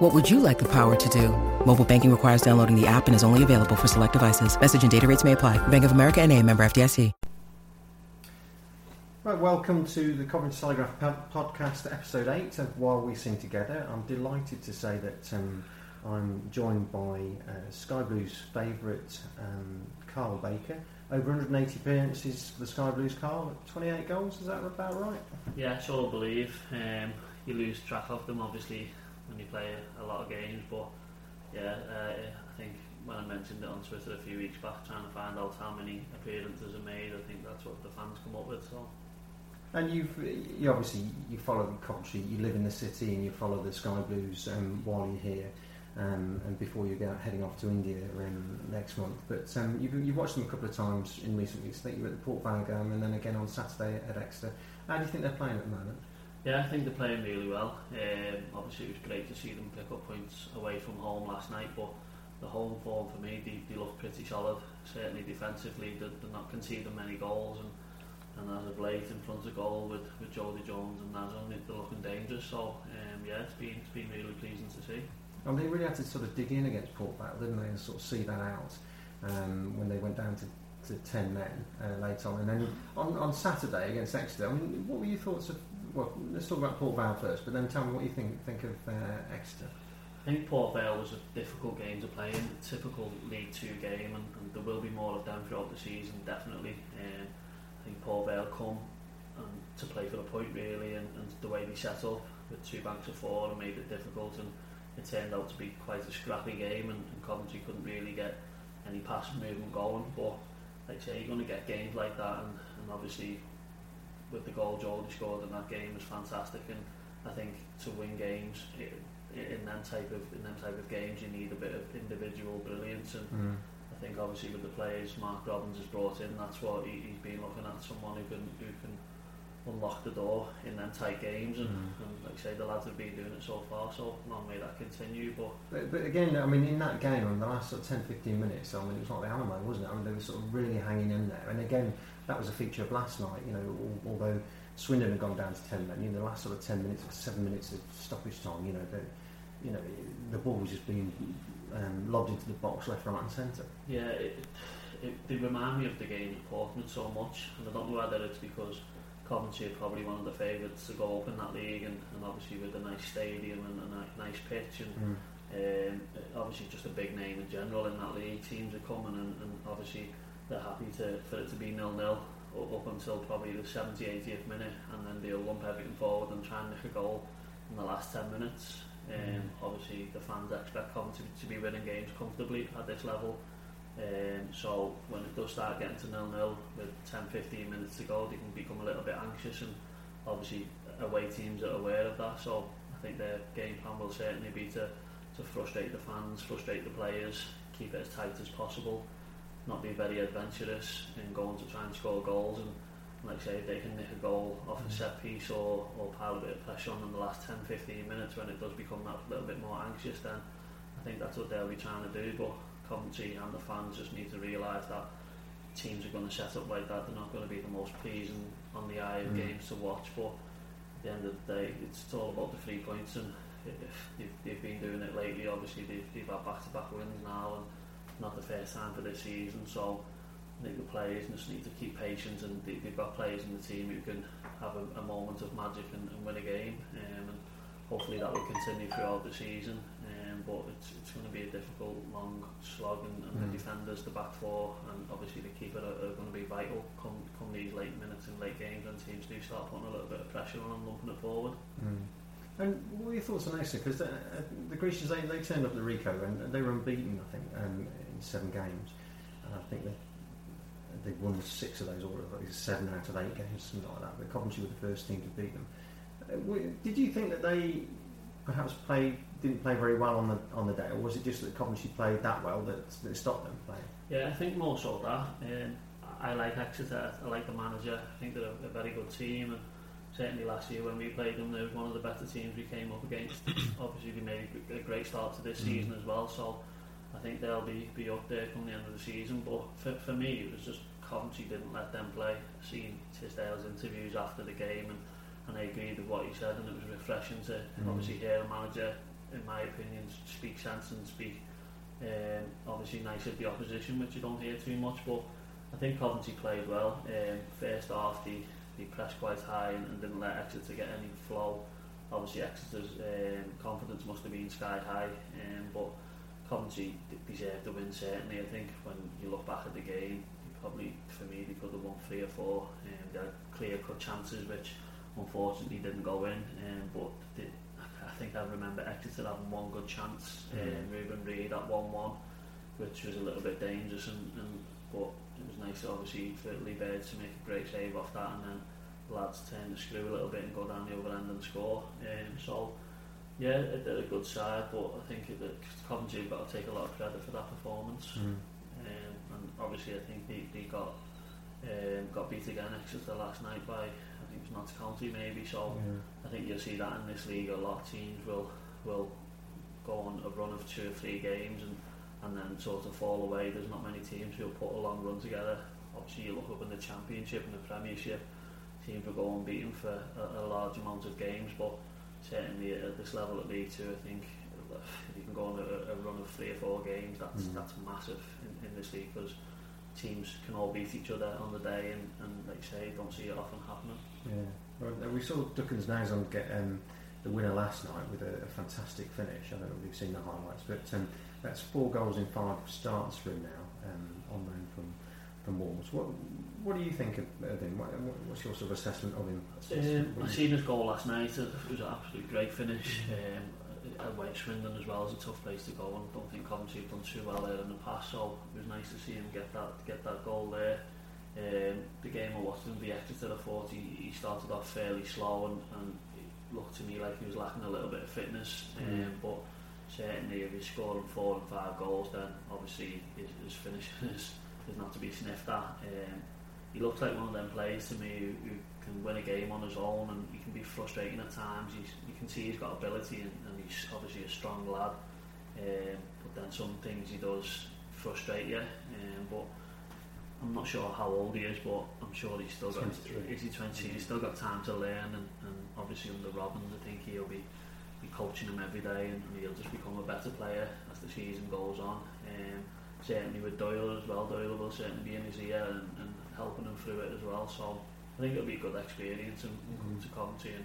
What would you like the power to do? Mobile banking requires downloading the app and is only available for select devices. Message and data rates may apply. Bank of America and a member FDIC. Right, welcome to the Coventry Telegraph podcast, episode 8 of While We Sing Together. I'm delighted to say that um, I'm joined by uh, Sky Blues favourite um, Carl Baker. Over 180 appearances for the Sky Blues, Carl. 28 goals, is that about right? Yeah, it's all I believe. Um, you lose track of them, obviously, when you play a lot of games, but yeah, uh, I think when I mentioned it on Twitter a few weeks back, trying to find out how many appearances are made, I think that's what the fans come up with. So. And you've you obviously you follow Coventry, you live in the city, and you follow the Sky Blues um, while you're here, um, and before you go heading off to India um, next month. But um, you've, you've watched them a couple of times in recent weeks. I think you were at the Port Vale game, and then again on Saturday at Exeter. How do you think they're playing at the moment? Yeah, I think they're playing really well. Um, obviously, it was great to see them pick up points away from home last night, but the home form for me, they, they look pretty solid. Certainly defensively, they're, they're not conceding many goals, and and as of late in front of goal with, with Jodi Jones and Nazon, they're looking dangerous. So um, yeah, it's been it's been really pleasing to see. And they really had to sort of dig in against Port Vale, didn't they, and sort of see that out um, when they went down to, to 10 men uh, late on. And then on, on Saturday against Exeter, I mean, what were your thoughts of, well, let's talk about Port Vale first, but then tell me what you think, think of uh, Exeter. I think Port Vale was a difficult game to play in, a typical League Two game, and, and there will be more of them throughout the season, definitely. Um, I think Port Vale come and to play for the point really, and, and the way they set up with two banks of four and made it difficult, and it turned out to be quite a scrappy game, and, and Coventry couldn't really get any pass movement going. But like I say, you're going to get games like that, and, and obviously with the goal Jodi scored in that game was fantastic, and I think to win games. It, in them type of in them type of games, you need a bit of individual brilliance, and mm. I think obviously with the players Mark Robins has brought in, that's what he, he's been looking at, someone who can who can unlock the door in them tight games, and, mm. and like I say, the lads have been doing it so far, so long may that continue. But, but but again, I mean, in that game, in the last sort of 10, 15 minutes, I mean, it was like the Alamo, wasn't it? I mean, they were sort of really hanging in there, and again, that was a feature of last night. You know, although Swindon had gone down to 10 men, in the last sort of 10 minutes, 7 minutes of stoppage time, you know, the, you know, the ball was just being um, lobbed into the box left, right, and centre. Yeah, it, it, they remind me of the game at Portsmouth so much, and I don't know whether it's because Coventry are probably one of the favourites to go up in that league, and, and obviously with a nice stadium and a nice pitch, and mm. um, obviously just a big name in general in that league. Teams are coming, and, and obviously they're happy to for it to be nil nil up until probably the 70 80th minute, and then they'll lump everything forward and try and nick a goal in the last 10 minutes. Hmm. Um, mm. Obviously, the fans expect Coventry to be winning games comfortably at this level. Um, so when it does start getting to nil-nil with 10-15 minutes to go, they can become a little bit anxious, and obviously away teams are aware of that. So I think their game plan will certainly be to to frustrate the fans, frustrate the players, keep it as tight as possible, not be very adventurous in going to try and score goals and like I say, if they can nick a goal off a set piece or, or pile a bit of pressure on in the last 10 15 minutes when it does become that little bit more anxious, then I think that's what they'll be trying to do. But Coventry and the fans just need to realise that teams are going to set up like that, they're not going to be the most pleasing on the eye of mm. games to watch. But at the end of the day, it's all about the three points, and if they've, they've been doing it lately, obviously they've, they've had back to back wins now, and not the first time for this season. So I think the players just need to keep patience and they, they've got players in the team who can have a, a moment of magic and, and win a game um, and hopefully that will continue throughout the season but it's, it's going to be a difficult long slog and, and mm. the defenders, the back four and obviously the keeper are, are going to be vital come, come these late minutes in late games when teams do start putting a little bit of pressure on and lumping it forward. Mm. And what are your thoughts on Exeter? Because the, uh, the Grecians, they, they turned up the Ricoh and they were unbeaten, I think, um, in seven games. And I think they they won six of those, or seven out of eight games, something like that. But Coventry were the first team to beat them. Uh, did you think that they perhaps played didn't play very well on the on the day, or was it just that Coventry played that well that, that stopped them playing? Yeah, I think more so that. Um, I like Exeter. I like the manager. I think they're a, a very good team, and certainly last year when we played them, they were one of the better teams we came up against. Obviously, they made a great start to this mm. season as well. So I think they'll be be up there come the end of the season. But for, for me, it was just Coventry didn't let them play. I've seen Tisdale's interviews after the game, and, and I agreed with what he said, and it was refreshing to mm. obviously hear a manager, in my opinion, speak sense and speak um, obviously nice of the opposition, which you don't hear too much. But I think Coventry played well. Um, first half, they, they pressed quite high and, and didn't let Exeter get any flow. Obviously, Exeter's um, confidence must have been sky high, um, but Coventry deserved the win certainly. I think when you look back at the game, probably for me they could have won three or four. Um, they had clear cut chances which unfortunately didn't go in. Um, but the, I think I remember Exeter having one good chance. Mm. Um, Reuben Reid at one one, which was a little bit dangerous. And, and but it was nice obviously for Lee Burge to make a great save off that, and then the lads turn the screw a little bit and go down the other end and score. Um, so. Yeah, it did a good side, but I think that Coventry have got to take a lot of credit for that performance. Mm. Um, and obviously, I think they, they got um, got beat again Exeter last night by I think it was Notts County maybe. So yeah. I think you'll see that in this league. A lot of teams will will go on a run of two or three games and and then sort of fall away. There's not many teams who'll put a long run together. Obviously, you look up in the Championship and the Premiership, teams will go unbeaten for a, a large amount of games, but certainly at this level at League Two, I think if you can go on a, a run of three or four games, that's mm. that's massive in, in this league because teams can all beat each other on the day, and, and like say, don't see it often happening. Yeah, well, we saw Duckens Nazon get um, the winner last night with a, a, fantastic finish. I don't know if you've seen the highlights, but um, that's four goals in five starts for him now um, on loan from from Wolves. What what do you think of, of him? What, what's your sort of assessment of him? Um, I seen his goal last night. It was an absolute great finish. Um, away Swindon as well is a tough place to go and I don't think Coventry have done too well there in the past so it was nice to see him get that get that goal there um, the game of watching the Exeter I thought he, he started off fairly slow and, and it looked to me like he was lacking a little bit of fitness. Um, mm. but certainly if he's scoring four and five goals then obviously his, his finish is, is not to be sniffed at. Um, he looks like one of them players to me who, who can win a game on his own and he can be frustrating at times. He's, you can see he's got ability and, and he's obviously a strong lad, um, but then some things he does frustrate you. Um, but I'm not sure how old he is, but I'm sure he's still got. 23. Is he 20? He's still got time to learn, and, and obviously under Robins, I think he'll be be coaching him every day, and he'll just become a better player as the season goes on. Um, certainly with Doyle as well, Doyle will certainly be in his ear and, and helping him through it as well. So I think it'll be a good experience and, and mm-hmm. to Coventry and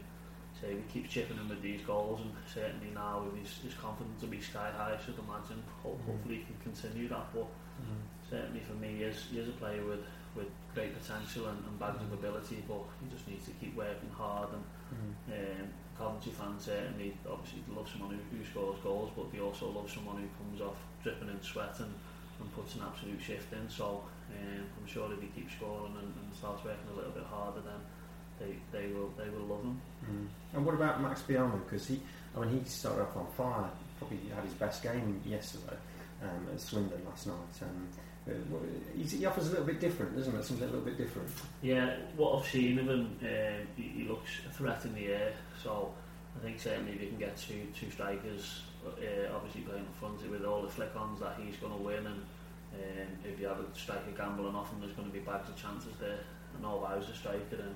say we keep chipping him with these goals and certainly now with his, his confidence to be sky high I should imagine ho- mm. hopefully he can continue that but mm. Certainly for me he is, he is a player with, with great potential and, and bags mm. of ability but he just needs to keep working hard and mm. um, Coventry fans certainly obviously love someone who, who scores goals but they also love someone who comes off dripping in sweat and, and puts an absolute shift in so um, I'm sure if he keeps scoring and, and starts working a little bit harder then they, they will they will love him. Mm. And what about Max Biamou? Because he, I mean, he started off on fire. Probably had his best game yesterday um, at Swindon last night. Um, he offers a little bit different, doesn't it? Something a little bit different. Yeah, what I've seen of him, um, he, he, looks a threat in the air. So I think certainly if you can get two two strikers, uh, obviously playing in front with all the flick-ons that he's going to win, and um, if you have a striker gambling off him, there's going to be bags of chances there. And all I was a striker, and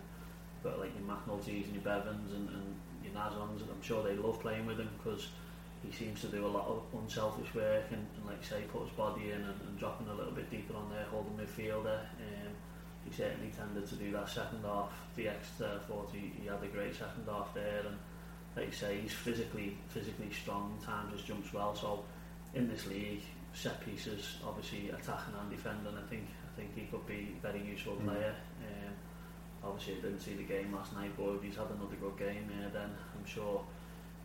but like your McNulty's and your Beavons and, and your Nazons, I'm sure they love playing with him because he seems to do a lot of unselfish work and, and like say put his body in and, and dropping a little bit deeper on there, holding midfielder. Um, he certainly tended to do that second half. The extra thought he, he had a great second half there and like you say he's physically physically strong, times his jumps well. So in this league, set pieces, obviously attacking and defending, I think I think he could be a very useful mm. player. Um, obviously I didn't see the game last night, but if he's had another good game there, then I'm sure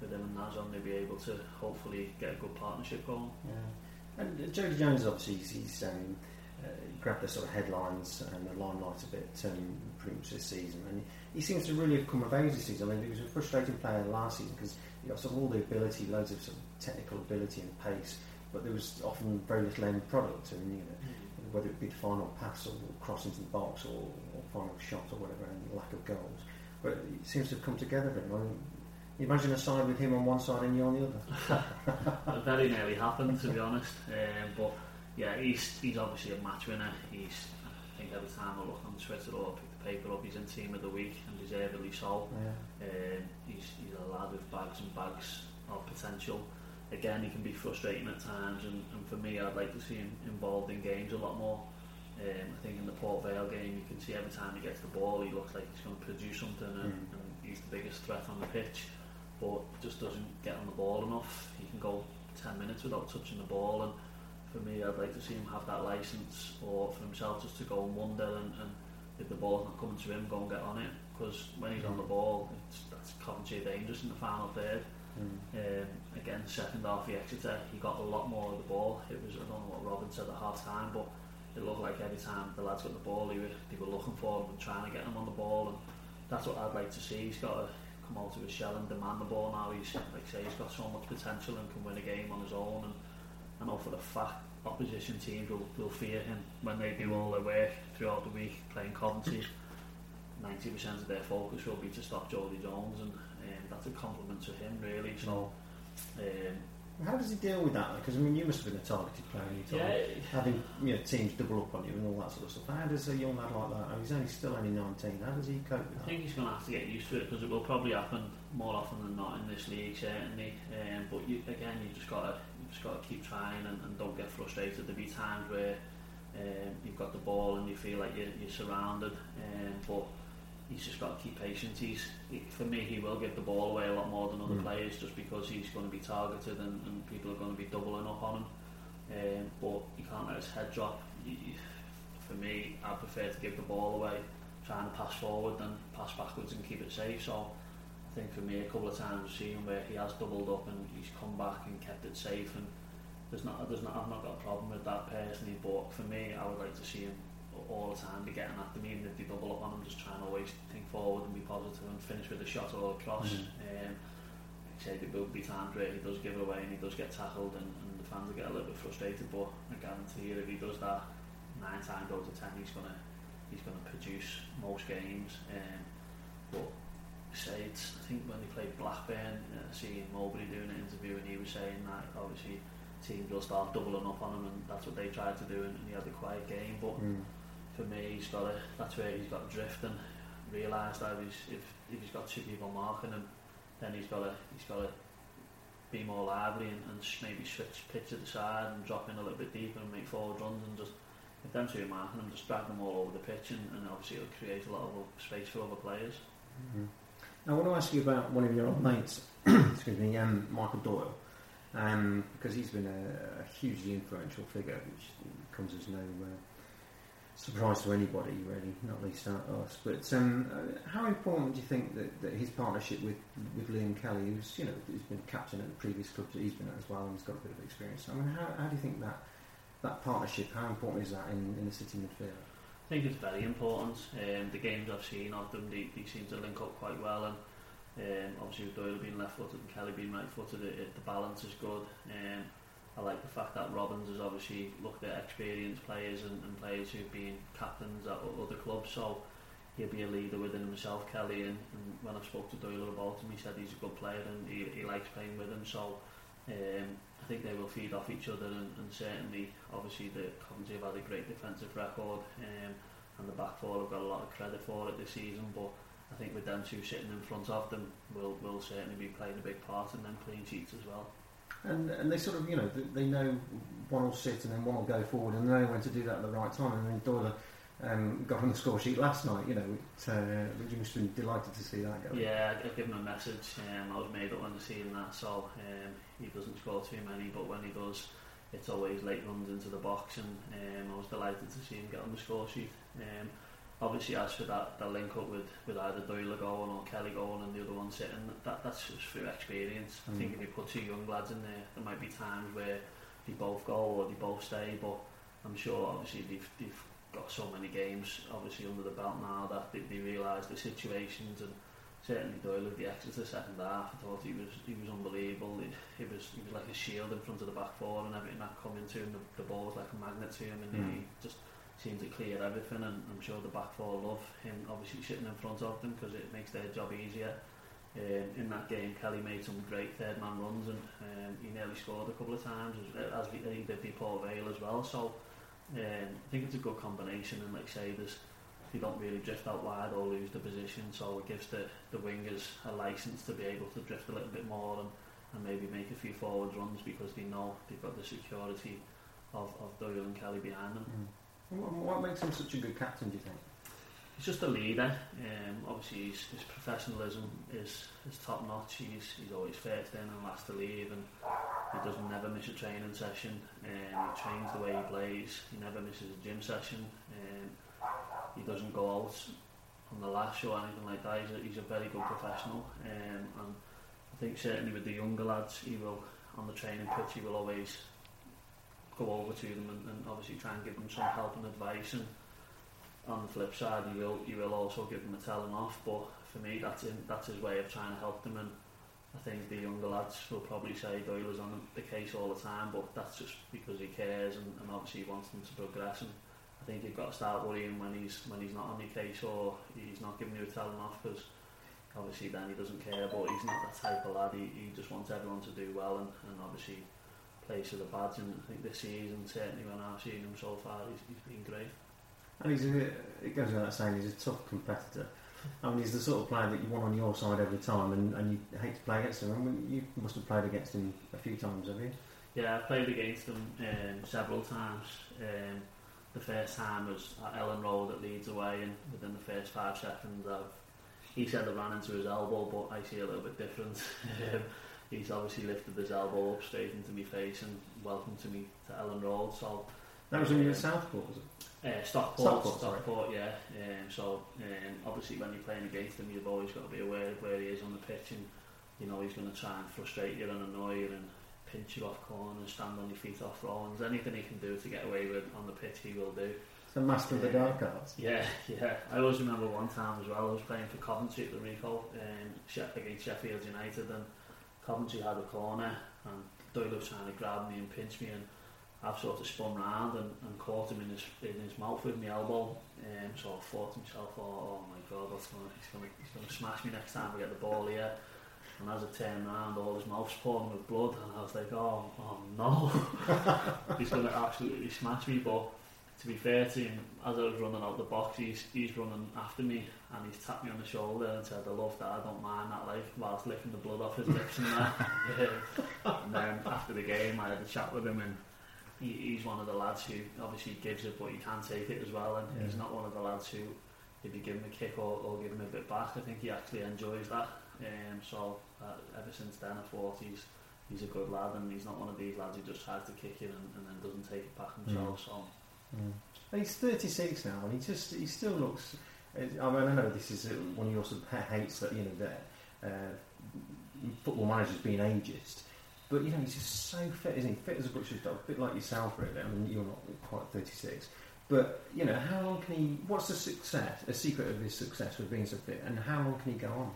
with him and Nazon they'll be able to hopefully get a good partnership going. Yeah. And uh, Jodi Jones obviously he's, he's um, uh, grabbed the sort of headlines and the limelight a bit um, pretty much this season, and he seems to really have come of age this season. I mean, he was a frustrating player last season because he got sort of all the ability, loads of sort of technical ability and pace, but there was often very little end product, and you know. Mm whether it be the final pass or cross into the box or, or final shot or whatever, and lack of goals. But it seems to have come together him. I mean, imagine a side with him on one side and you on the other. it very nearly happened, to be honest. Um, but yeah, he's he's obviously a match winner. He's I think every time I look on Twitter or pick the paper up, he's in team of the week and deservedly so. Yeah. Um, he's he's a lad with bags and bags of potential. Again, he can be frustrating at times, and, and for me, I'd like to see him involved in games a lot more. Um, I think in the Port Vale game, you can see every time he gets the ball, he looks like he's going to produce something, and, Mm. and he's the biggest threat on the pitch. But just doesn't get on the ball enough. He can go 10 minutes without touching the ball, and for me, I'd like to see him have that license, or for himself just to go and wonder, and, and if the ball's not coming to him, go and get on it. Because when he's on the ball, it's, that's Coventry dangerous in the final third. Mm. Um, again, second half the Exeter, he got a lot more of the ball. It was I don't know what Robin said at half time, but it looked like every time the lads got the ball, they were, they were looking for him and trying to get him on the ball, and that's what I'd like to see. He's got to come out of his shell and demand the ball now. He's like say, he's got so much potential and can win a game on his own. And I know for the fact opposition teams will, will fear him when they do all their work throughout the week playing Coventry. 90% of their focus will be to stop Jodi Jones, and um, that's a compliment to him, really. So, um, How does he deal with that? Because I mean, you must have been a targeted player. You yeah, having you know teams double up on you and all that sort of stuff. How does a young lad like that? He's only still only 19. How does he cope with I think he's going to have to get used to it because it will probably happen more often than not in this league, certainly. Um, but you, again, you just got to you just got to keep trying and, and don't get frustrated. There'll be times where um, you've got the ball and you feel like you're, you're surrounded, um, but he's just got to keep patient. He's he, for me, he will give the ball away a lot more than other Mm. players just because he's going to be targeted and, and people are going to be doubling up on him. Um, but you can't let his head drop. You, for me, I prefer to give the ball away trying to pass forward than pass backwards and keep it safe. So I think for me, a couple of times I've seen where he has doubled up and he's come back and kept it safe. And there's not, there's not, I've not got a problem with that personally. But for me, I would like to see him all the time be getting at them, even if they double up on him, just trying to always think forward and be positive and finish with a shot or a cross. Mhm. Um, like I say there will be times where he does give away and he does get tackled and, and the fans will get a little bit frustrated. But I guarantee you, if he does that nine times out of ten, he's gonna he's gonna produce most games. Um, but say it's, I think when they played Blackburn, uh, seeing Mowbray doing an interview and he was saying that obviously teams will start doubling up on him and that's what they tried to do and, and he had a quiet game. But Mm. For me, he's got to, that's where he's got to drift and realise that he's, if, if he's got two people marking him, then he's got to he's got to be more lively and, and maybe switch pitch to the side and drop in a little bit deeper and make forward runs and just if them two are marking him, just drag them all over the pitch and, and obviously it'll create a lot of space for other players. Mhm. Now, I want to ask you about one of your old mates, excuse me, um, Michael Doyle, um, because he's been a, a hugely influential figure, which comes as no uh, surprise to anybody, really, not least us. But um, uh, how important do you think that, that his partnership with with Liam Kelly, who's you know who's been captain at the previous clubs that he's been at as well, and he's got a bit of experience. I mean, how, how do you think that that partnership? How important is that in, in the city midfield? I think it's very important. Um, the games I've seen of them, they, they seem to link up quite well, and um, obviously with Doyle being left-footed and Kelly being right-footed, it, it, the balance is good. Um, I like the fact that Robins has obviously looked at experienced players and, and players who've been captains at other clubs, so he'll be a leader within himself, Kelly. And, and when I spoke to Doyle about him, he said he's a good player and he, he likes playing with him. So um, I think they will feed off each other, and, and certainly, obviously, the Coventry have had a great defensive record, um, and the back four have got a lot of credit for it this season. But I think with them two sitting in front of them, will will certainly be playing a big part in them clean sheets as well. And, and they sort of, you know, th- they know one will sit and then one will go forward, and they know when to do that at the right time. And then Doyle um, got on the score sheet last night. You know, it, uh, you must have been delighted to see that. Yeah, I, I give him a message. Um, I was made up when I seen that, so um, he doesn't score too many, but when he does, it's always late runs into the box, and um, I was delighted to see him get on the score sheet. Um, obviously as for that, that link up with, with either Doyle going or Kelly going and the other one sitting, that, that's just through experience. Mm. I think mm. if you put two young lads in there, there might be times where they both go or they both stay, but I'm sure obviously they've, they've got so many games obviously under the belt now that they, they realise the situations and certainly Doyle with the Exeter second half, I thought he was he was unbelievable. He, he was he was like a shield in front of the back four and everything that coming to him, the, the ball was like a magnet to him and mm. he just seemed to clear everything. And I'm sure the back four love him obviously sitting in front of them because it makes their job easier. Um, in that game, Kelly made some great third man runs and um, he nearly scored a couple of times as, as he did before Vale as well. So um, I think it's a good combination. And like say, there's they don't really drift out wide or lose the position so it gives the, the wingers a license to be able to drift a little bit more and, and maybe make a few forward runs because they know they've got the security of, of Doyle and Kelly behind them. Mm. What, makes him such a good captain do you think? He's just a leader. Um, obviously, his, his professionalism is, is top notch. He's, he's always first in and last to leave, and he doesn't never miss a training session. Um, he trains the way he plays. He never misses a gym session. Um, he doesn't go out on the lash or anything like that. He's a, he's a very good professional, um, and I think certainly with the younger lads, he will on the training pitch, he will always go over to them and, and obviously try and give them some help and advice. And on the flip side, he will he will also give them a telling off. But for me, that's in, that's his way of trying to help them. And I think the younger lads will probably say Doyle is on the case all the time, but that's just because he cares and, and obviously he wants them to progress. And I think you've got to start worrying when he's when he's not on your case or he's not giving you a telling off because obviously then he doesn't care but he's not that type of lad he, he just wants everyone to do well and, and obviously plays of the badge and I think this season certainly when I've seen him so far he's, he's been great. And he's a, it goes without saying he's a tough competitor. I mean he's the sort of player that you want on your side every time and, and you hate to play against him. I mean, you must have played against him a few times have you? Yeah I've played against him um, several times. Um, the first time was at Elland Road at Leeds away and within the first five seconds I've, he said I ran into his elbow but I see a little bit different. Um, he's obviously lifted his elbow up straight into my face and welcomed to me to Elland Road so that was when you were Southport was it? Uh, Stockport, Stockport, Stockport yeah. Um, so um, obviously when you're playing against him, you've always got to be aware of where he is on the pitch, and you know he's going to try and frustrate you and annoy you and pinch you off corners, stand on your feet off rollings, anything he can do to get away with on the pitch, he will do. So master of the dark arts. Yeah, yeah. I always remember one time as well. I was playing for Coventry at the Ricoh um, against Sheffield United, and Coventry had a corner and Doyle was trying to grab me and pinch me and I've sort of spun round and, and caught him in his, in his mouth with my elbow. Um, so I thought to myself, oh, oh my God, what's going he's going he's smash me next time we get the ball here. And as I turned around, all his mouth's pouring with blood and I was like, oh, oh no. he's going to absolutely smash me, but to be fair to him, as I was running out the box, he's, he's running after me, and he's tapped me on the shoulder and said, I love that, I don't mind that life, whilst licking the blood off his lips and that. and then after the game, I had a chat with him, and he, he's one of the lads who obviously gives it, but he can take it as well, and yeah. he's not one of the lads who, if you give him a kick or, or give him a bit back, I think he actually enjoys that. Um, so uh, ever since then, I thought he's he's a good lad, and he's not one of these lads who just tries to kick you and, and then doesn't take it back himself. Mm. So. Mm. He's 36 now, and he just he still looks. I mean, I know this is one of your sort of hates that you know that uh, football managers being ageist, but you know he's just so fit, isn't he? Fit as a butcher's dog, a bit like yourself, really. I mean, you're not quite 36, but you know how long can he? What's the success? A secret of his success with being so fit, and how long can he go on?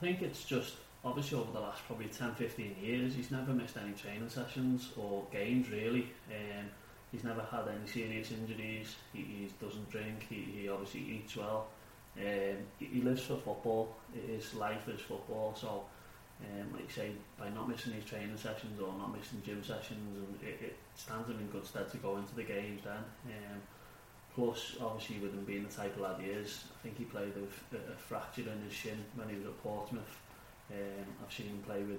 I think it's just obviously over the last probably 10 15 years he's never missed any training sessions or games really um, he's never had any serious injuries. He, he doesn't drink. He, he obviously eats well. Um, he, he lives for football. His life is football. So um, like you say by not missing these training sessions or not missing gym sessions it, it stands him in good stead to go into the games then. Um, Plus, obviously, with him being the type of lad he is, I think he played a, a fracture in his shin when he was at Portsmouth. Um, I've seen him play with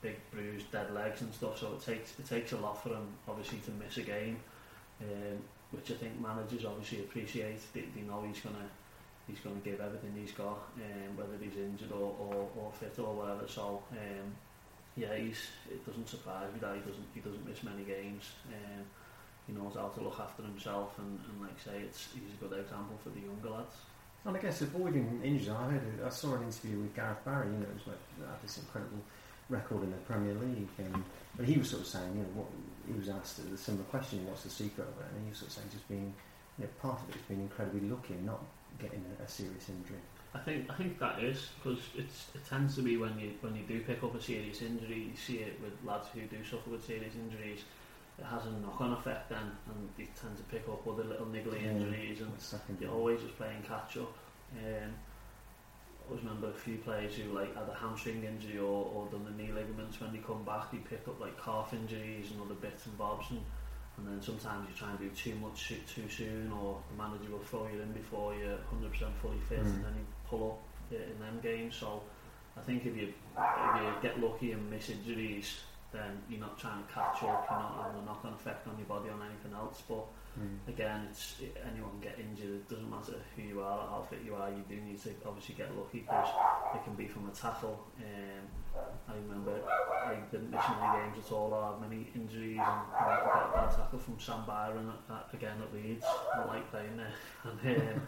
big bruised dead legs and stuff, so it takes it takes a lot for him, obviously, to miss a game, um, which I think managers obviously appreciate. They, they know he's gonna he's gonna give everything he's got, um, whether he's injured or, or, or fit or whatever. So um, yeah, he's it doesn't surprise me that he doesn't he doesn't miss many games. Um, he knows how to look after himself and, and like say it's he's a good example for the younger lads. And I guess avoiding injuries, I heard I saw an interview with Gareth Barry, you know, it was like had this incredible record in the Premier League, and but he was sort of saying, you know, what he was asked a similar question, what's the secret of it? And he was sort of saying, just being, you know, part of it is being incredibly lucky and not getting a, a serious injury. I think I think that is because it's it tends to be when you when you do pick up a serious injury, you see it with lads who do suffer with serious injuries. It has a knock-on effect then, and they tend to pick up other little niggly Yeah. injuries, and you're always just playing catch up. Um, always remember a few players who like had a hamstring injury or, or done the knee ligaments when they come back, they pick up like calf injuries and other bits and bobs, and, and then sometimes you try and do too much too- soon, or the manager will throw you in before you're 100% fully fit, Mm. and then you pull up in them games. So I think if you if you get lucky and miss injuries, then you're not trying to catch up, you're not having a knock-on effect on your body on anything else. But Mm. again, it's anyone get injured. It doesn't matter who you are, how fit you are. You do need to obviously get lucky because it can be from a tackle. Um, I remember I didn't miss many games at all. I had many injuries and I got a bad tackle from Sam Byram at, at, again at Leeds. I like playing there, and um,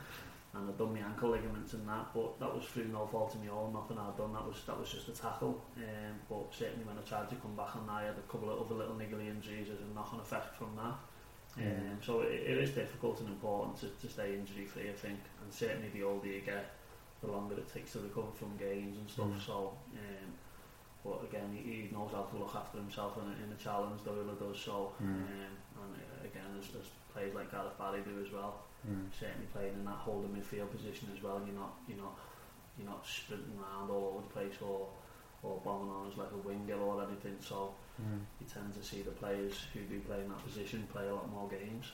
and I'd done my ankle ligaments and that, but that was through no fault of my own. Nothing I'd done. That was that was just a tackle. Um, but certainly when I tried to come back that, I had a couple of other little niggly injuries as a knock-on effect from that. Um, so it, it is difficult and important to, to stay injury free, I think, and certainly the older you get, the longer it takes to recover from games and stuff. Mm. So, um, but again, he, he knows how to look after himself in in the challenge. Doyle does so, Mm. um, and uh, again, there's, as players like Gareth Barry do as well. Mm. Certainly playing in that holding midfield position as well. You're not, you're not, you're not sprinting around all over the place or or bombing on as like a winger or anything. So Mm. you tend to see the players who do play in that position play a lot more games.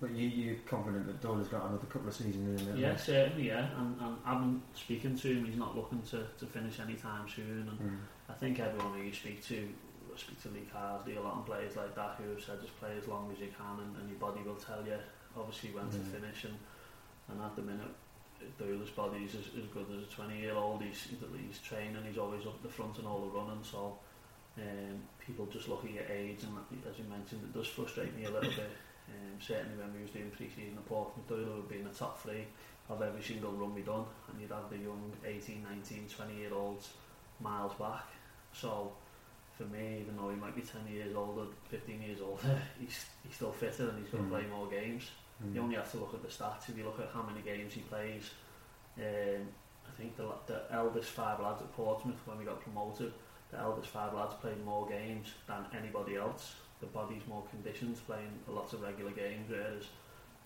But you, you're confident that Doyle's got another couple of seasons in there? Yeah, certainly, yeah. And, and I'm speaking to him, he's not looking to, to finish anytime soon. And Mm. I think everyone who you speak to, I speak to Lee Carsley, a lot of players like that who have said just play as long as you can and, and your body will tell you obviously when to Mm. finish. And, and at the minute, Doyle's body is as, as good as a 20 year old. He's, he's, he's training, he's always up the front and all the running. So um, people just look at age, and as you mentioned, it does frustrate me a little bit. Um, certainly when we was doing pre-season at Portsmouth, Doyle would be in the top three of every single run we done, and you'd have the young 18, 19, 20 year olds miles back. So for me, even though he might be 10 years older, 15 years older, he's, he's still fitter and he's going to Mm. play more games. Mm. You only have to look at the stats. If you look at how many games he plays, um, I think the, the eldest five lads at Portsmouth when we got promoted, the eldest five lads played more games than anybody else. The body's more conditioned, playing a lot of regular games, whereas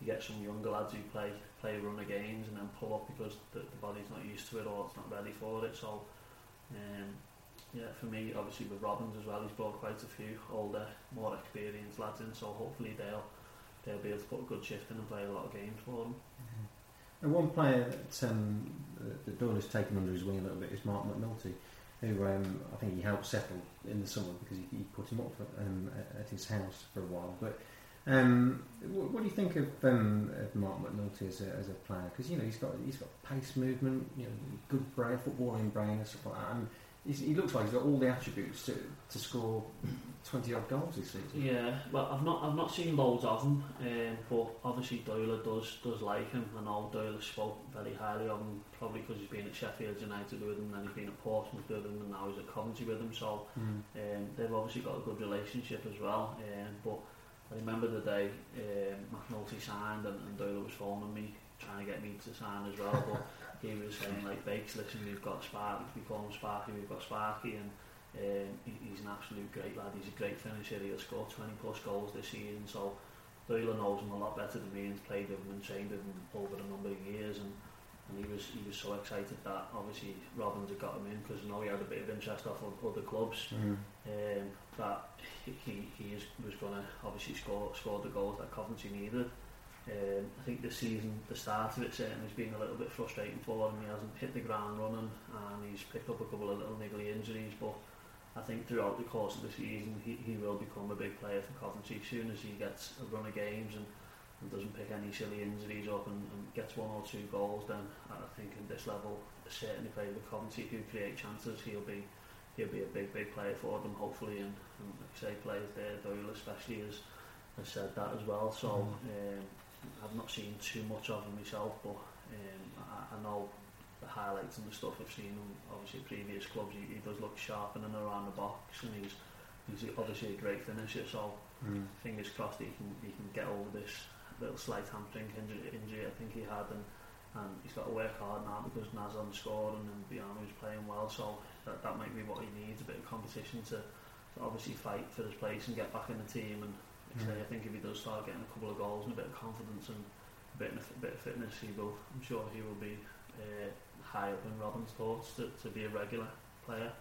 you get some younger lads who play play a run of games and then pull up because the, the body's not used to it or it's not ready for it. So, um, yeah, for me, obviously with Robins as well, he's brought quite a few older, more experienced lads in. So hopefully they'll they'll be able to put a good shift in and play a lot of games for them. And one player that, um, that- Doyle has taken under his wing a little bit is Marc McNulty, who um, I think he helped settle in the summer because he, he put him up um, at- his house for a while. But um, what, what do you think of, um, of Marc McNulty as a, as a player? Because you know he's got he's got pace, movement, you know, good brain, footballing brain, and stuff like that. And he's, he looks like he's got all the attributes to, to score twenty odd goals this season. Yeah, well, I've not I've not seen loads of him, um, but obviously Doyle does does like him. I know Doyle spoke very highly of him, probably because he's been at Sheffield United with him, and he's been at Portsmouth with him, and now he's at Coventry with him. So Mm. um, they've obviously got a good relationship as well. Um, but I remember the day um, McNulty signed, and, and Doyle was phoning me trying to get me to sign as well. But Gary was saying like Bakes, listen we've got Sparky, we call him Sparky, we've got Sparky and um, he's an absolute great lad, he's a great finisher, he'll score 20 plus goals this season so Doyle knows him a lot better than me and played with him and trained with him over a number of years and and he was he was so excited that obviously Robbins had got him in because now he had a bit of interest off of other clubs mm. um, that he, he is, was going to obviously score score the goals that Coventry needed Um, I think this season, the start of it certainly has been a little bit frustrating for him. He hasn't hit the ground running and he's picked up a couple of little niggly injuries. But I think throughout the course of the season, he, he will become a big player for Coventry. As soon as he gets a run of games and, and doesn't pick any silly injuries up and, and gets one or two goals, then I think in this level, certainly playing with Coventry who create chances, he'll be he'll be a big, big player for them, hopefully. And, and like I say, players there, Doyle especially, has, has said that as well. So um, I've not seen too much of him myself, but um, I, I know the highlights and the stuff I've seen him, obviously previous clubs, he, he does look sharp and around the box, and he's he's obviously a great finisher. So Mm. fingers crossed he can he can get over this little slight hamstring injury, injury I think he had and and he's got to work hard now because Nazon scored and Biamou's playing well, so that, that might be what he needs, a bit of competition to, to obviously fight for his place and get back in the team and say, I think if he does start getting a couple of goals and a bit of confidence and a bit, of, a bit of fitness, he will, I'm sure he will be uh, high up in Robin's thoughts to, to be a regular player.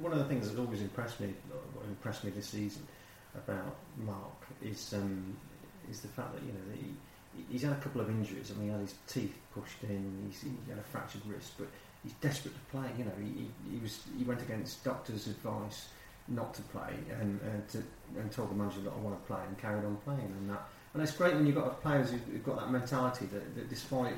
One of the things that's always impressed me, what impressed me this season about Mark is um, is the fact that you know that he, he's had a couple of injuries. I mean, he had his teeth pushed in, he's, he had a fractured wrist, but he's desperate to play. You know, he, he was he went against doctors' advice not to play and uh, to and told the manager that I want to play and carried on playing and that. And it's great when you've got players who've got that mentality that, that despite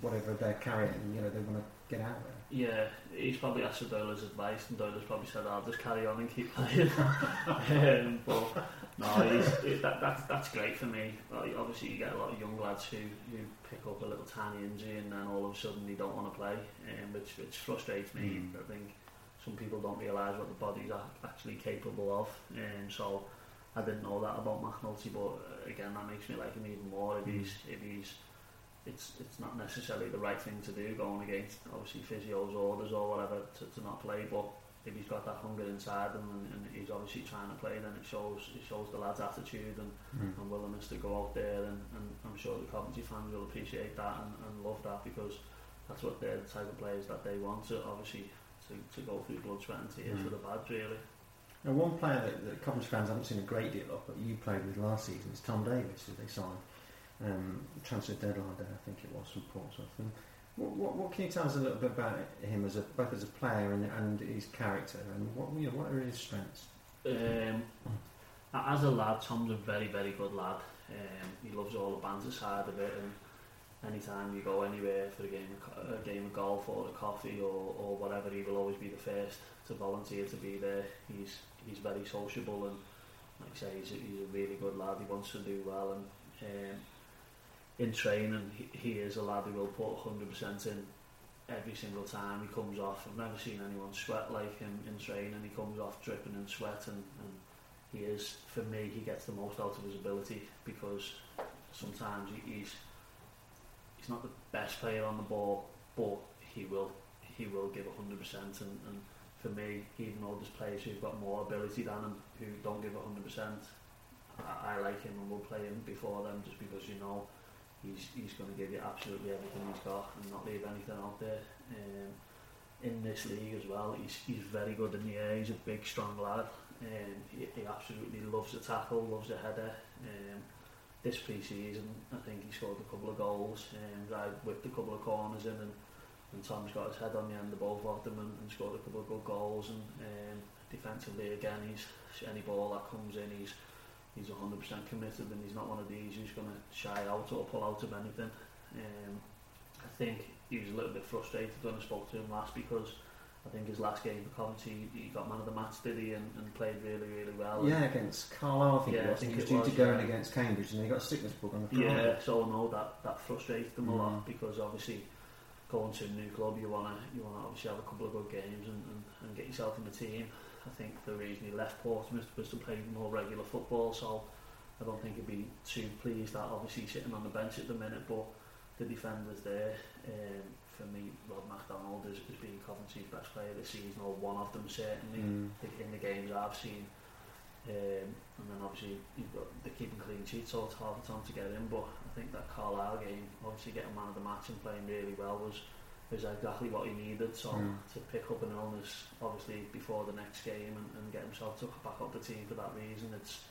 whatever they're carrying, you know, they want to get out there. Yeah, he's probably asked for Doyle's advice, and Doyle's probably said, "I'll just carry on and keep playing." um, but no, he's, it, that, that's that's great for me. Like, obviously, you get a lot of young lads who, who pick up a little tiny injury, and then all of a sudden they don't want to play, um, which which frustrates me. Mm. I think some people don't realise what the body's actually capable of, and um, so I didn't know that about McNulty, but uh, again, that makes me like him even more if mm. he's if he's it's it's not necessarily the right thing to do going against obviously physio's orders or whatever to, to not play but if he's got that hunger inside him and, and he's obviously trying to play then it shows it shows the lad's attitude and, mm. and willingness to go out there and, and I'm sure the Coventry fans will appreciate that and, and love that because that's what they're the type of players that they want to obviously to, to go through blood, sweat and tears mm. for the badge, really now one player that, that Coventry fans haven't seen a great deal of but you played with last season is Tom Davies, who they signed um, transfer deadline day, I think it was from Portsmouth. And what, what, what, can you tell us a little bit about him as a, both as a player and, and his character, and what you know, what are his strengths? Um, as a lad, Tom's a very very good lad. Um, he loves all the banter side of it, and anytime you go anywhere for a game of, a game of golf or a coffee or, or whatever, he will always be the first to volunteer to be there. He's he's very sociable and like I say, he's a, he's a really good lad. He wants to do well and. Um, in training, he, he is a lad who will put 100% in every single time he comes off. I've never seen anyone sweat like him in training. He comes off dripping in sweat and, and he is, for me, he gets the most out of his ability because sometimes he, he's he's not the best player on the ball, but he will he will give 100% and, and for me, even though there's players who've got more ability than him who don't give 100%, I, I like him and will play him before them just because you know he's he's going to give you absolutely everything he's got and not leave anything out there. Um, in this league as well, he's he's very good in the air. He's a big, strong lad. Um, he, he absolutely loves the tackle, loves the header. Um, this pre-season, I think he scored a couple of goals. Um, I whipped a couple of corners in, and, and Tom's got his head on the end of both of them and, and scored a couple of good goals. And um, defensively, again, he's any ball that comes in, he's he's 100% committed and he's not one of these who's going to shy out or pull out of anything. Um, I think he was a little bit frustrated when I spoke to him last because I think his last game for Coventry he got man of the match did he and, and played really really well. Yeah, against Carlisle I think yeah, it was. I think he was due was, to go yeah. against Cambridge and he got a sickness bug on the front. Yeah, so I know that, that frustrated them mm. a lot mm. because obviously going to a new club you wanna you wanna obviously have a couple of good games and, and, and get yourself in the team. I think the reason he left Portsmouth was to play more regular football, so I don't think he'd be too pleased that obviously sitting on the bench at the minute, but the defenders there, um, for me, Rod McDonald has, has been Coventry's best player this season, or one of them certainly, mm. in the games I've seen. Um, and then obviously you've got the keeping clean sheet, so it's half the time to get in, but I think that Carlisle game, obviously getting man of the match and playing really well was was exactly what he needed. So mm. to pick up an illness, obviously before the next game, and, and get himself to back up the team for that reason, it's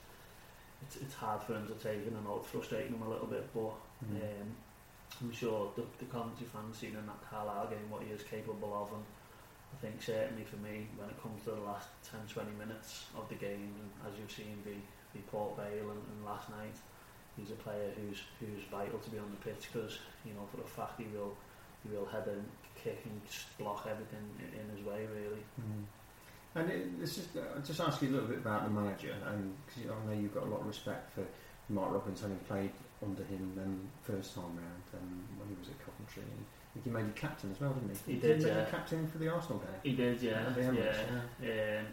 it's, it's hard for him to take, and I know it's frustrating him a little bit. But mm. um, I'm sure the, the Coventry fans seen in that Carlisle game what he is capable of, and I think certainly for me, when it comes to the last 10-20 minutes of the game, and as you've seen the the Port Vale and, and last night, he's a player who's who's vital to be on the pitch because you know for a fact he will he will head and kick and block everything in, his way, really. Mm. And it, this is, uh, just ask you a little bit about the manager, and cause I know you've got a lot of respect for Mark Robins, having played under him then first time round um, when he was at Coventry. And I think he made you captain as well, didn't he? He, did, did yeah. captain for the Arsenal game. He did, yeah. yeah, yeah. Um,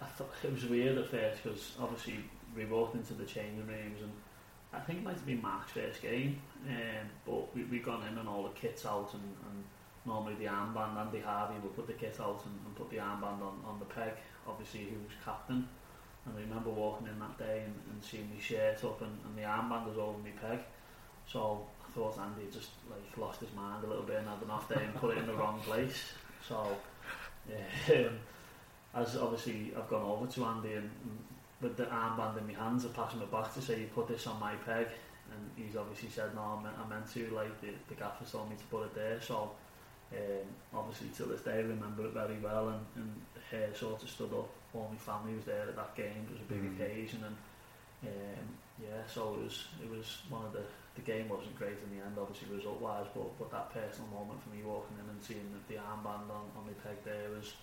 I, I thought it was weird at first because obviously we walked into the changing rooms and I think it might have been Mark's first game, um, but we, we gone in and all the kits out and, and normally the armband, Andy Harvey would put the kit out and, and put the armband on, on the peg, obviously who was captain. And I remember walking in that day and, and seeing my shirt up and, and the armband was over my peg. So I thought Andy just like lost his mind a little bit and had an off day and put it in the wrong place. So yeah, um, as obviously I've gone over to Andy and, and with the armband in my hands, I passed him it back to say, you put this on my peg. And he's obviously said, no, I meant, I meant to, like, the, the gaffer told me to put it there. So um, obviously till this day I remember it very well and, and hair sort of stood up. All my family was there at that game. It was a big mm. occasion and um, yeah, so it was it was one of the the game wasn't great in the end, obviously result wise, but but that personal moment for me walking in and seeing the, the armband on, on my peg there was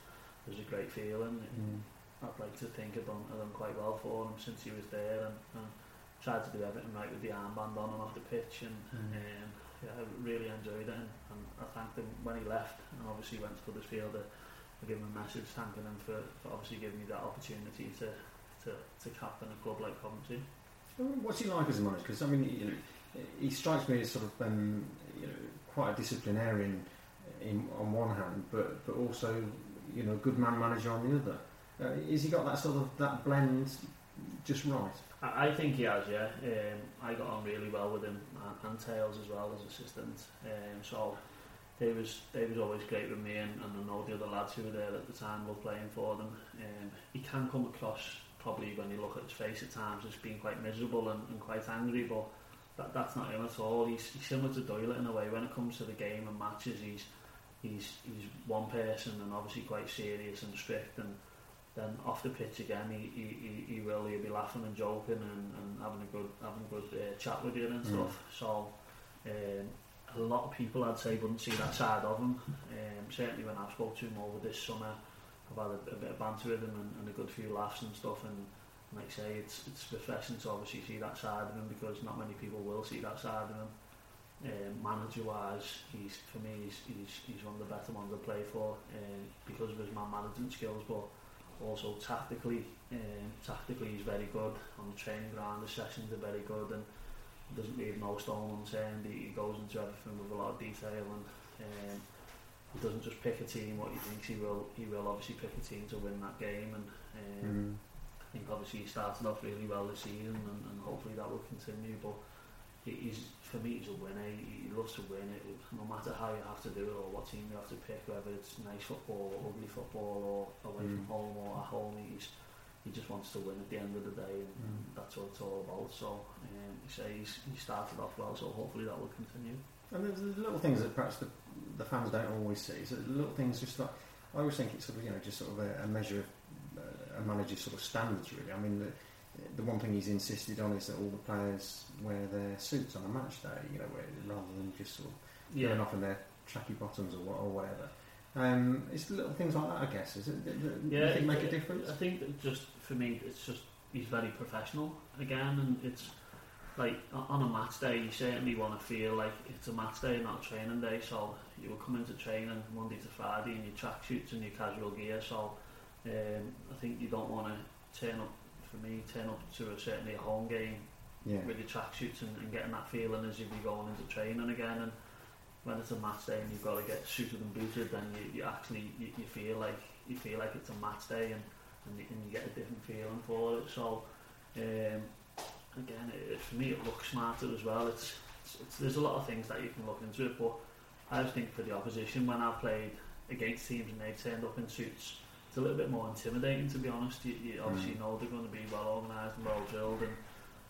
was a great feeling. Mm. I'd like to think I've done, I've done quite well for him since he was there and, and tried to do everything right with the armband on and off the pitch and mm. um, yeah, I really enjoyed it and, and I thanked him when he left and obviously went to Huddersfield. I, I gave him a message thanking him for, for obviously giving me that opportunity to, to, to captain a club like Coventry. What's he like as a manager? Because I mean, you know, he strikes me as sort of um, you know quite a disciplinarian in, on one hand, but but also you know good man manager on the other. Uh, has he got that sort of that blend just right? I think he has, yeah. Um, I got on really well with him uh, and Tails as well as assistant. Um, so they was they was always great with me and, and I know the other lads who were there at the time were playing for them. Um, he can come across probably when you look at his face at times as being quite miserable and, and quite angry, but that, that's not him at all. He's, he's similar to Doyle in a way. When it comes to the game and matches, he's he's he's one person and obviously quite serious and strict and then off the pitch again he, he, he will he'll be laughing and joking and, and having a good having a good uh, chat with you and mm. stuff. So um, a lot of people I'd say wouldn't see that side of him. Um, certainly when I've spoke to him over this summer I've had a, a bit of banter with him and, and a good few laughs and stuff. And like I say it's, it's refreshing to obviously see that side of him because not many people will see that side of him. Um, manager wise he's for me he's, he's, he's one of the better ones to play for um, because of his man management skills. But also tactically, um, tactically he's very good. On the training ground, the sessions are very good and doesn't leave no stone unturned, he, he goes into everything with a lot of detail and um, he doesn't just pick a team what he thinks he will, he will obviously pick a team to win that game and um, mm. I think obviously he started off really well this season and, and hopefully that will continue but he's for me he's a winner. He, he loves to win it. No matter how you have to do it or what team you have to pick whether it's nice football or ugly football or away mm. from home or at home he's he just wants to win at the end of the day and mm. that's what it's all about. So um, he says he started off well so hopefully that will continue. And there's, there's little things that perhaps the, the fans don't always see. So little things just like I always think it's sort of you know just sort of a, a measure of uh, a manager's sort of standards really. I mean the, the one thing he's insisted on is that all the players wear their suits on a match day, you know, rather than just sort of yeah. going off in their tracky bottoms or, or whatever. Um, it's little things like that, I guess. Is it? That, that yeah, think make a difference? I think that just for me, it's just he's very professional again, and it's like on a match day, you certainly want to feel like it's a match day, not a training day. So you will come into training Monday to Friday in your tracksuits and your casual gear. So um, I think you don't want to turn up for me, turn up to a, certainly a home game yeah. with your tracksuits and, and getting that feeling as if you're going into training again. And when it's a match day and you've got to get suited and booted, then you, you actually you, you feel like you feel like it's a match day and and you, and you get a different feeling for it. So um, again, it, for me, it looks smarter as well. It's, it's, it's there's a lot of things that you can look into it, but I just think for the opposition when I've played against teams and they've turned up in suits it's a little bit more intimidating to be honest. You, you obviously mm. know they're going to be well organised and well drilled, and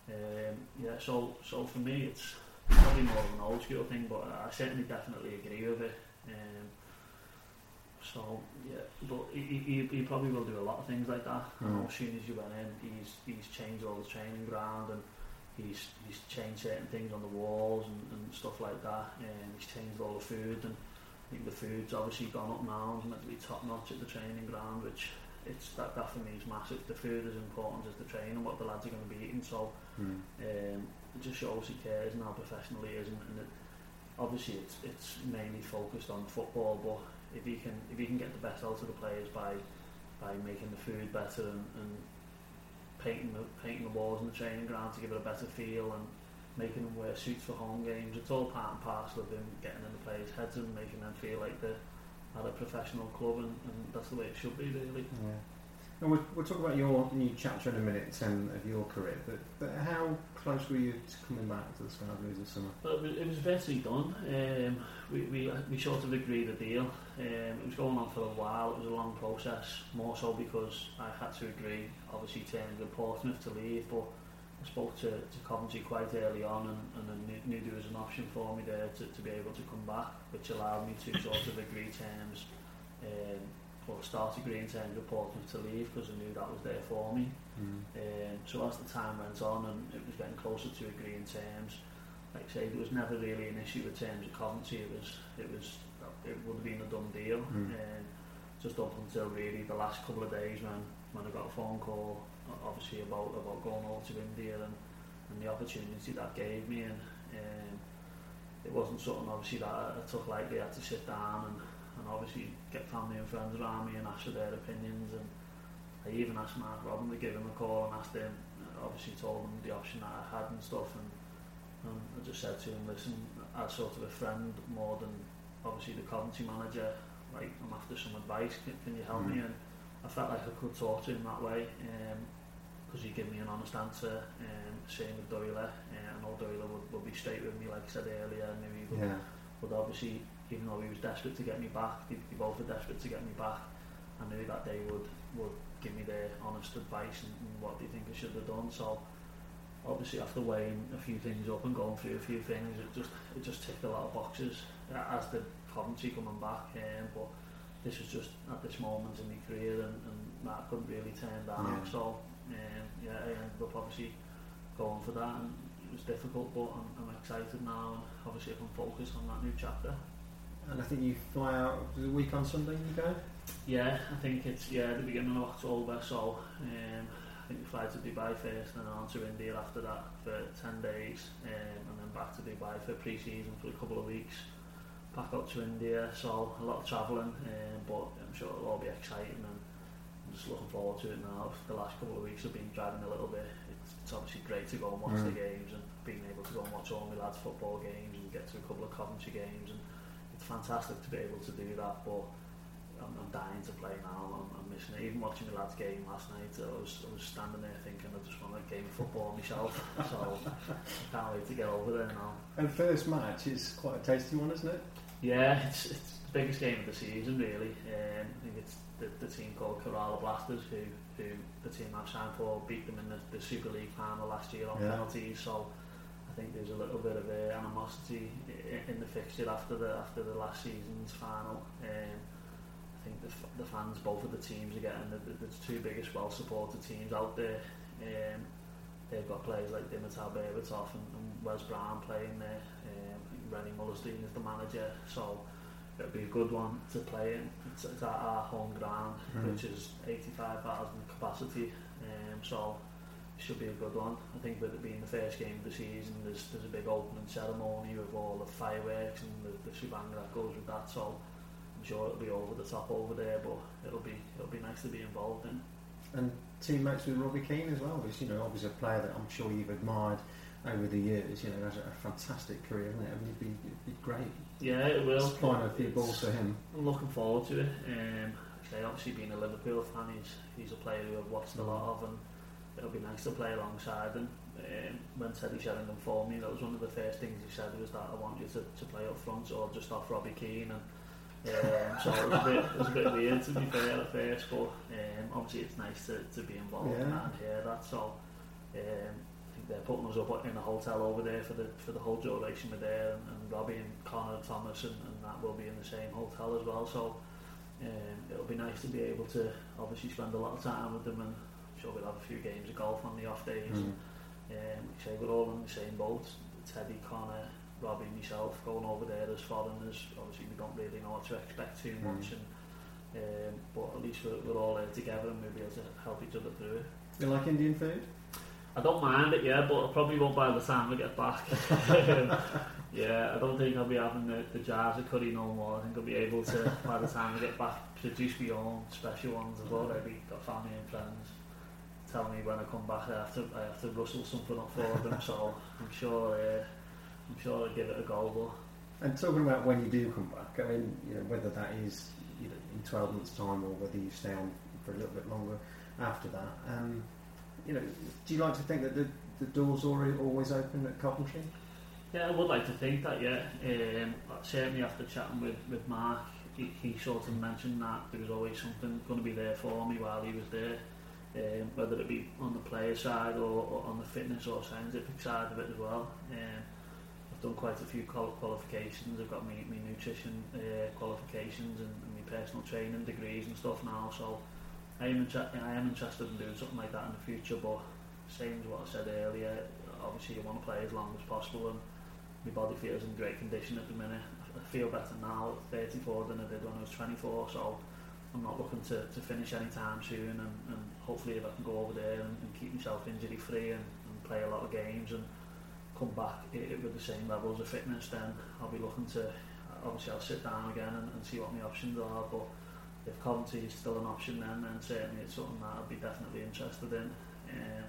um, yeah. So so for me, it's probably more of an old school thing, but I certainly definitely agree with it. Um, so yeah, but he, he, he probably will do a lot of things like that. Mm. As soon as you went in, he's he's changed all the training ground and he's he's changed certain things on the walls and, and stuff like that. And he's changed all the food and I think the food's obviously gone up now and meant to be top notch at the training ground, which it's that, that for me is massive. The food is important as the training, what the lads are going to be eating. So mm. um, it just shows he cares and how professional he is. And, and it, obviously, it's it's mainly focused on football, but if he can if he can get the best out of the players by by making the food better and, and painting the painting the walls in the training ground to give it a better feel and making them wear suits for home games. It's all part and parcel of them getting in the players' heads and making them feel like they're at a professional club, and, and that's the way it should be, really. Yeah. And we'll, we'll talk about your new chapter in a minute um, of your career, but, but how close were you to coming back to the Sky Blues this summer? Well, it was, it was virtually done. Um, we, we, we sort of agreed a deal. Um, it was going on for a while. It was a long process, more so because I had to agree, obviously, terms with Portsmouth to leave, but I spoke to, to Coventry quite early on and, and I knew, knew there was an option for me there to, to be able to come back, which allowed me to sort of agree terms um, or start agreeing terms with Portsmouth to leave because I knew that was there for me. Mm. Um, so as the time went on and it was getting closer to agreeing terms, like I say, there was never really an issue with terms of Coventry. It was, it was, it would have been a done deal. Mm. Um, just up until really the last couple of days when, when I got a phone call, obviously about about going over to India and and the opportunity that gave me and um, it wasn't something obviously that I, I took lightly. I had to sit down and and obviously get family and friends around me and ask for their opinions. And I even asked Mark Robin to give him a call and asked him obviously told him the option that I had and stuff. And, and I just said to him listen as sort of a friend more than obviously the Coventry manager like I'm after some advice. Can, can you help mm. me mm-hmm. and I felt like I could talk to him that way. Um, because he gave me an honest answer um, same with Doyle uh, I know Doyle would, would be straight with me like I said earlier and he would, yeah. would obviously even though he was desperate to get me back, they, they both were desperate to get me back. I knew that they would, would give me their honest advice and, and what they think I should have done. So obviously after weighing a few things up and going through a few things, it just it just ticked a lot of boxes. As the Coventry coming back, um, but this was just at this moment in my career and, and that couldn't really turn down. Yeah. So yeah, I ended up obviously going for that and it was difficult, but I'm, I'm excited now and obviously I can focus on that new chapter. And I think you fly out the week on Sunday. You go. Yeah, I think it's yeah the beginning of October. So um, I think we fly to Dubai first, and then on to India after that for ten days, um, and then back to Dubai for pre-season for a couple of weeks. Back up to India, so a lot of travelling, um, but I'm sure it'll all be exciting, and just looking forward to it now. The last couple of weeks have been driving a little bit. It's, obviously great to go and watch mm. the games and being able to go and watch all my lads' football games and get to a couple of Coventry games and it's fantastic to be able to do that, but I'm, I'm dying to play now. I'm, I'm missing it. Even watching the lads' game last night, I was, I was standing there thinking I just want a game of football myself. so I can't wait to get over there now. And first match is quite a tasty one, isn't it? Yeah, it's, it's the biggest game of the season, really. Um, I think it's the, the team called Kerala Blasters, who, who the team I've signed for, beat them in the, the Super League final last year on yeah. penalties. So I think there's a little bit of uh, animosity in the fixture after the after the last season's final. Um, I think the, the fans, both of the teams, are getting the, the, the two biggest well-supported teams out there. Um, they've got players like Dimitar Berbatov and, and Wes Brown playing there. Rennie Meulensteen is the manager, so it'll be a good one to play in. It's, it's at our home ground, mm. which is 85,000 capacity. Um, so should be a good one. I think with it being the first game of the season, there's there's a big opening ceremony with all the fireworks and the, the shebang that goes with that. So I'm sure it'll be over the top over there, but it'll be it'll be nice to be involved in. And teammates with Robbie Keane as well, who's you know obviously a player that I'm sure you've admired over the years. You know, has a, fantastic career, isn't it? I mean, it'd be, it'd be great. Yeah, it will. Supplying a few balls to him. I'm looking forward to it. Um, okay, obviously being a Liverpool fan, he's he's a player who I've watched a lot of and it'll be nice to play alongside him. Um, when Teddy Sheringham for me, that was one of the first things he said was that I want you to, to play up front or just off Robbie Keane. And um, so it was, a bit, it was a bit weird to be fair at first, but um, obviously it's nice to, to be involved yeah. and hear that. So um, they're putting us up in a hotel over there for the for the whole duration we're there, and, and Robbie and Connor Thomas and, and that will be in the same hotel as well. So um, it'll be nice to be able to obviously spend a lot of time with them and sure we'll have a few games of golf on the off days. Mm. Um, like say we're all in the same boat. Teddy, Connor, Robbie, myself going over there as foreigners. Obviously, we don't really know what to expect too hmm. much, mm. and um, but at least we're, we're all there together and we'll be able to help each other through it. You like Indian food? I don't mind it, yeah, but I probably won't by the time I get back. yeah, I don't think I'll be having the, the jars of curry no more. I think I'll be able to, by the time I get back, produce my own special ones. I've already got family and friends tell me when I come back I have to I have to rustle something up for them. so I'm sure uh, I'm sure I'll give it a go. But And talking about when you do come back, I mean, you know, whether that is you know, in 12 months' time or whether you stay on for a little bit longer after that, um, you know, do you like to think that the, the door's already always open at Coventry? Yeah, I would like to think that, yeah. Um, certainly after chatting with, with Mark, he, he sort of mentioned that there was always something going to be there for me while he was there, um, whether it be on the player side or, or on the fitness or scientific side of it as well. Um, I've done quite a few qualifications. I've got my, my nutrition uh, qualifications and, and my personal training degrees and stuff now, so I am, inter- I am interested in doing something like that in the future, but same as what I said earlier, obviously you want to play as long as possible and my body feels in great condition at the minute. I feel better now at 34 than I did when I was 24, so I'm not looking to, to finish anytime soon and, and hopefully if I can go over there and, and keep myself injury free and, and play a lot of games and come back i with the same levels of fitness then I'll be looking to obviously I'll sit down again and, and see what my options are but if Coventry is still an option then then certainly it's something that I'd be definitely interested in. Um,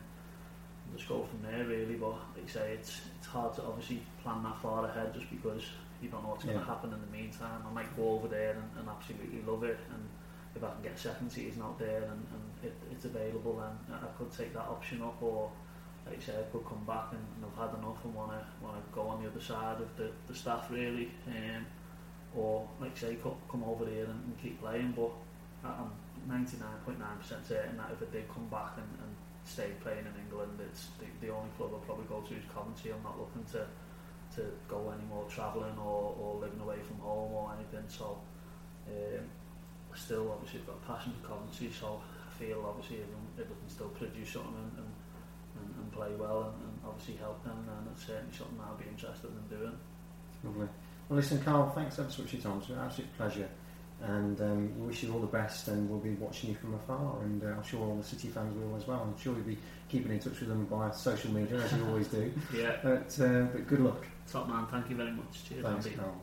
just go from there really but like you say it's it's hard to obviously plan that far ahead just because you don't know what's going to happen in the meantime. I might go over there and, and absolutely love it and if I can get a second season out there and, and it, it's available then I could take that option up or like you say I could come back and, and I've had enough and want to want to go on the other side of the, the staff really. Um, or like say co- come over here and, and keep playing but I'm 99.9% certain that if I did come back and, and stay playing in England it's the, the only club I'll probably go to is Coventry I'm not looking to to go any more travelling or, or living away from home or anything so um, I still obviously got a passion for Coventry so I feel obviously if, if I can still produce something and, and, and, play well and, and obviously help them then it's certainly something I'll be interested in doing Lovely. Well, listen, Carl, thanks ever so much for your time. It's been an absolute pleasure. And um, we wish you all the best, and we'll be watching you from afar. And uh, I'm sure all the City fans will as well. I'm sure you'll be keeping in touch with them via social media, as you always do. yeah But, uh, but good luck. top man thank you very much cheers Thanks, Andy. Carl.